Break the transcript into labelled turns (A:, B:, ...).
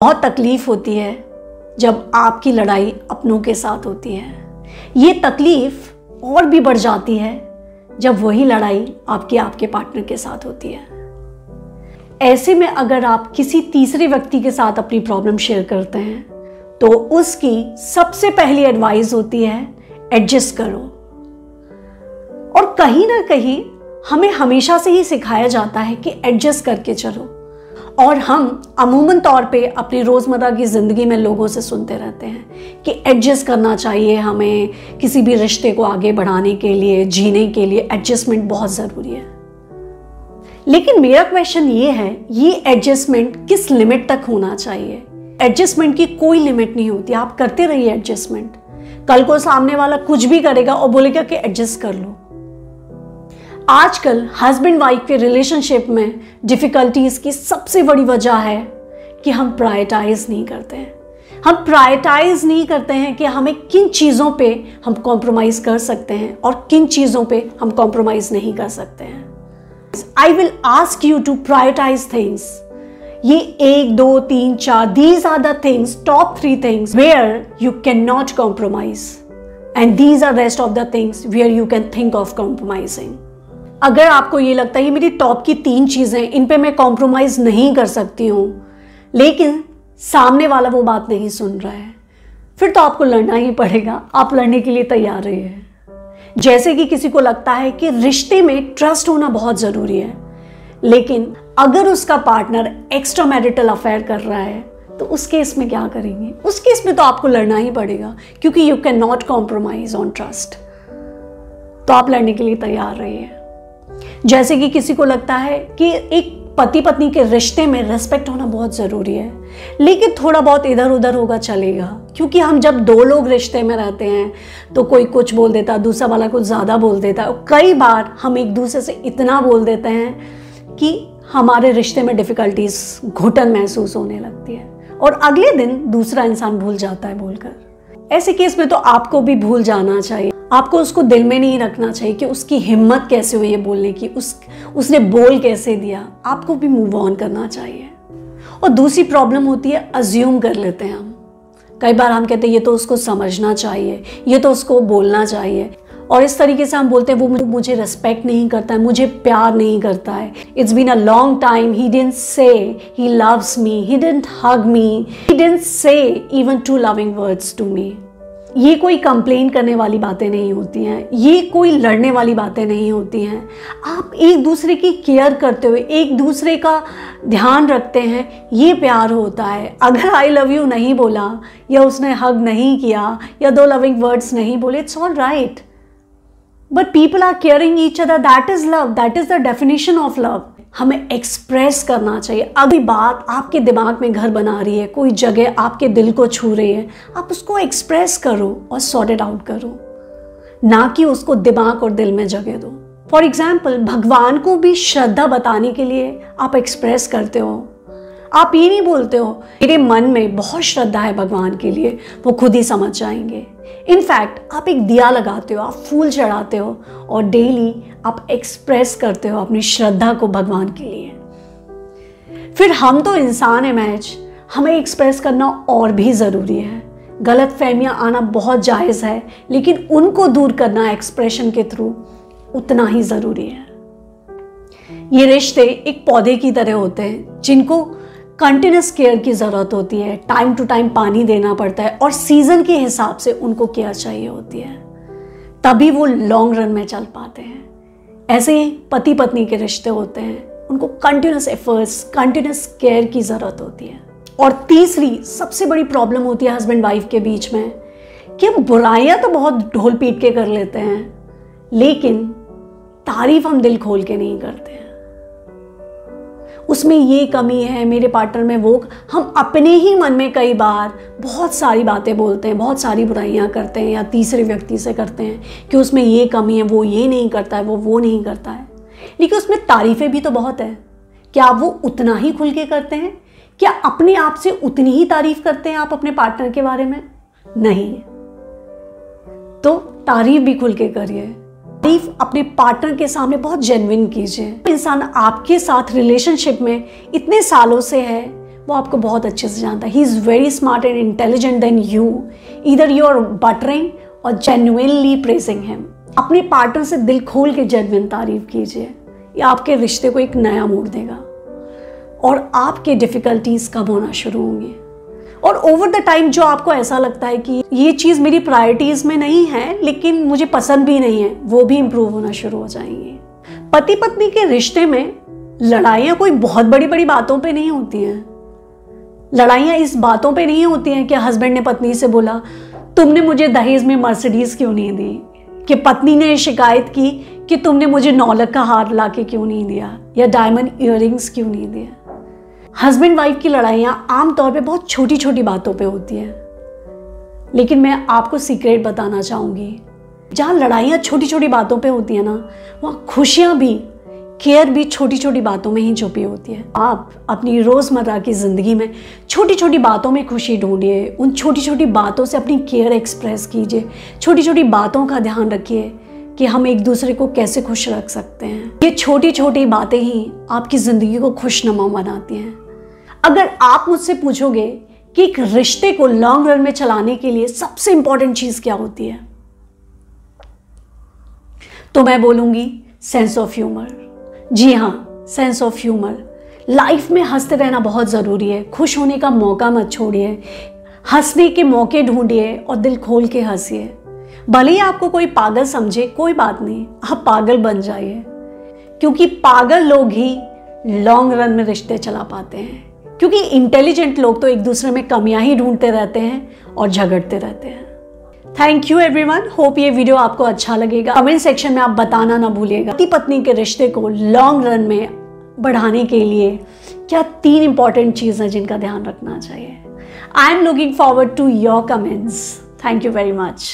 A: बहुत तकलीफ़ होती है जब आपकी लड़ाई अपनों के साथ होती है। ये तकलीफ़ और भी बढ़ जाती है जब वही लड़ाई आपकी आपके पार्टनर के साथ होती है। ऐसे में अगर आप किसी तीसरे व्यक्ति के साथ अपनी प्रॉब्लम शेयर करते हैं तो उसकी सबसे पहली एडवाइस होती है एडजस्ट करो। और कहीं ना कहीं हमें हमेशा से ही सिखाया जाता है कि एडजस्ट करके चलो। और हम अमूमन तौर पे अपनी रोज़मर्रा की ज़िंदगी में लोगों से सुनते रहते हैं कि एडजस्ट करना चाहिए हमें किसी भी रिश्ते को आगे बढ़ाने के लिए, जीने के लिए एडजस्टमेंट बहुत ज़रूरी है। लेकिन मेरा क्वेश्चन ये है, ये एडजस्टमेंट किस लिमिट तक होना चाहिए? एडजस्टमेंट की कोई लिमिट नहीं होती, आप करते रहिए एडजस्टमेंट कल को सामने वाला कुछ भी करेगा और बोलेगा कि एडजस्ट कर लो। आजकल हस्बैंड वाइफ के रिलेशनशिप में डिफ़िकल्टीज़ की सबसे बड़ी वजह है कि हम प्रायटाइज नहीं करते हैं। हम प्रायटाइज नहीं करते हैं कि हमें किन चीज़ों पे हम कॉम्प्रोमाइज़ कर सकते हैं और किन चीज़ों पे हम कॉम्प्रोमाइज़ नहीं कर सकते हैं। I will ask you to prioritise things ये एक, दो, तीन, चार these are the things top three things where you can not compromise and these are rest of the things where you can think of compromising अगर आपको ये लगता है ये मेरी टॉप की तीन चीज़ें इन पे मैं कॉम्प्रोमाइज़ नहीं कर सकती हूँ। लेकिन सामने वाला वो बात नहीं सुन रहा है। फिर तो आपको लड़ना ही पड़ेगा। आप लड़ने के लिए तैयार रहिए। जैसे कि किसी को लगता है कि रिश्ते में ट्रस्ट होना बहुत ज़रूरी है। लेकिन अगर उसका पार्टनर एक्स्ट्रा मैरिटल अफेयर कर रहा है तो उस केस में क्या करेंगे? उस केस में तो आपको लड़ना ही पड़ेगा, क्योंकि you can not compromise on trust तो आप लड़ने के लिए तैयार रहिए। जैसे कि किसी को लगता है कि एक पति पत्नी के रिश्ते में रेस्पेक्ट होना बहुत ज़रूरी है। लेकिन थोड़ा बहुत इधर उधर होगा चलेगा। क्योंकि हम जब दो लोग रिश्ते में रहते हैं तो कोई कुछ बोल देता है दूसरा वाला कुछ ज़्यादा बोल देता। है कई बार हम एक दूसरे से इतना बोल देते हैं कि हमारे रिश्ते में डिफ़िकल्टीज घुटन महसूस होने लगती है। और अगले दिन दूसरा इंसान भूल जाता है बोलकर। ऐसे केस में तो आपको भी भूल जाना चाहिए। आपको उसको दिल में नहीं रखना चाहिए कि उसकी हिम्मत कैसे हुई है बोलने की, उस, उसने बोल कैसे दिया। आपको भी मूव ऑन करना चाहिए। और दूसरी प्रॉब्लम होती है अज्यूम कर लेते हैं हम। कई बार हम कहते हैं, ये तो उसको समझना चाहिए, ये तो उसको बोलना चाहिए। और इस तरीके से हम बोलते हैं, वो मुझे रिस्पेक्ट नहीं करता है, मुझे प्यार नहीं करता है। It's been a long time he didn't say he loves me he didn't hug me he didn't say even two loving words to me ये कोई कंप्लेन करने वाली बातें नहीं होती हैं, ये कोई लड़ने वाली बातें नहीं होती हैं। आप एक दूसरे की केयर करते हुए, एक दूसरे का ध्यान रखते हैं, ये प्यार होता है। अगर आई लव यू नहीं बोला, या उसने हग नहीं किया, या दो लविंग वर्ड्स नहीं बोले it's all right but people are caring each other that is love that is the definition of love हमें एक्सप्रेस करना चाहिए। अभी बात आपके दिमाग में घर बना रही है, कोई जगह आपके दिल को छू रही है, आप उसको एक्सप्रेस करो और सॉर्ट इट आउट करो। ना कि उसको दिमाग और दिल में जगह दो। फॉर एग्ज़ाम्पल भगवान को भी श्रद्धा बताने के लिए आप एक्सप्रेस करते हो। आप ये नहीं बोलते हो, मेरे मन में बहुत श्रद्धा है भगवान के लिए, वो खुद ही समझ जाएँगे। इनफैक्ट आप एक दिया लगाते हो, आप फूल चढ़ाते हो और डेली आप एक्सप्रेस करते हो अपनी श्रद्धा को भगवान के लिए। फिर हम तो इंसान है मैच हमें एक्सप्रेस करना और भी ज़रूरी है। गलत फहमियाँ आना बहुत जायज़ है, लेकिन उनको दूर करना एक्सप्रेशन के थ्रू उतना ही ज़रूरी है। ये रिश्ते एक पौधे की तरह होते हैं, जिनको कंटिन्यूस केयर की ज़रूरत होती है। टाइम टू टाइम पानी देना पड़ता है और सीज़न के हिसाब से उनको केयर चाहिए होती है। तभी वो लॉन्ग रन में चल पाते हैं। ऐसे ही पति पत्नी के रिश्ते होते हैं। उनको कंटिन्यूस एफर्ट्स कंटिन्यूस केयर की ज़रूरत होती है। और तीसरी, सबसे बड़ी प्रॉब्लम होती है हस्बैंड वाइफ के बीच में कि हम बुराइयाँ तो बहुत ढोल पीट के कर लेते हैं, लेकिन तारीफ़ हम दिल खोल के नहीं करते हैं। उसमें ये कमी है मेरे पार्टनर में वो, हम अपने ही मन में कई बार बहुत सारी बातें बोलते हैं, बहुत सारी बुराइयाँ करते हैं या तीसरे व्यक्ति से करते हैं कि उसमें ये कमी है, वो ये नहीं करता है, वो वो नहीं करता है। लेकिन उसमें तारीफ़ें भी तो बहुत है। क्या वो उतना ही खुल के करते हैं? क्या अपने आप से उतनी ही तारीफ़ करते हैं आप अपने पार्टनर के बारे में? नहीं। तो तारीफ़ भी खुल के करिए। तारीफ़ अपने पार्टनर के सामने बहुत जेनविन कीजिए। इंसान आपके साथ रिलेशनशिप में इतने सालों से है, वो आपको बहुत अच्छे से जानता है। He is very smart and intelligent then you इधर यू आर बटरिंग और जेन्युइनली प्रेजिंग हिम अपने पार्टनर से दिल खोल के जेनविन तारीफ़ कीजिए। ये आपके रिश्ते को एक नया मोड़ देगा। और आपके डिफ़िकल्टीज कम होना शुरू होंगी। और ओवर द टाइम जो आपको ऐसा लगता है कि ये चीज़ मेरी प्रायोरिटीज़ में नहीं है, लेकिन मुझे पसंद भी नहीं है, वो भी इम्प्रूव होना शुरू हो जाएँगे। पति पत्नी के रिश्ते में लड़ाइयाँ कोई बहुत बड़ी बड़ी बातों पे नहीं होती हैं। लड़ाइयाँ इस बातों पे नहीं होती हैं कि हस्बैंड ने पत्नी से बोला, तुमने मुझे दहेज में मर्सिडीज क्यों नहीं दी? कि पत्नी ने शिकायत की कि तुमने मुझे नौलक का हार ला के क्यों नहीं दिया? या डायमंड इयर क्यों नहीं दिया? हस्बैंड वाइफ की लड़ाइयाँ आमतौर पे बहुत छोटी छोटी बातों पे होती हैं। लेकिन मैं आपको सीक्रेट बताना चाहूँगी। जहाँ लड़ाइयाँ छोटी छोटी बातों पे होती हैं ना, वहाँ खुशियाँ भी केयर भी छोटी छोटी बातों में ही छुपी होती है। आप अपनी रोज़मर्रा की ज़िंदगी में छोटी छोटी बातों में खुशी ढूंढिए, उन छोटी छोटी बातों से अपनी केयर एक्सप्रेस कीजिए। छोटी छोटी बातों का ध्यान रखिए कि हम एक दूसरे को कैसे खुश रख सकते हैं। ये छोटी छोटी बातें ही आपकी ज़िंदगी को खुशनुमा बनाती हैं। अगर आप मुझसे पूछोगे कि एक रिश्ते को लॉन्ग रन में चलाने के लिए सबसे इंपॉर्टेंट चीज़ क्या होती है तो मैं बोलूँगी सेंस ऑफ़ ह्यूमर जी हाँ सेंस ऑफ़ ह्यूमर लाइफ में हँसते रहना बहुत ज़रूरी है। खुश होने का मौका मत छोड़िए। हंसने के मौके ढूंढिए और दिल खोल के हंसिए। भले ही आपको कोई पागल समझे, कोई बात नहीं, आप पागल बन जाइए। क्योंकि पागल लोग ही लॉन्ग रन में रिश्ते चला पाते हैं। क्योंकि इंटेलिजेंट लोग तो एक दूसरे में कमियाँ ही ढूंढते रहते हैं और झगड़ते रहते हैं। थैंक यू एवरीवन होप ये वीडियो आपको अच्छा लगेगा। कमेंट सेक्शन में आप बताना ना भूलिएगा। पति पत्नी के रिश्ते को लॉन्ग रन में बढ़ाने के लिए क्या तीन इंपॉर्टेंट चीज़ हैं जिनका ध्यान रखना चाहिए? I am looking forward to your comments thank you very much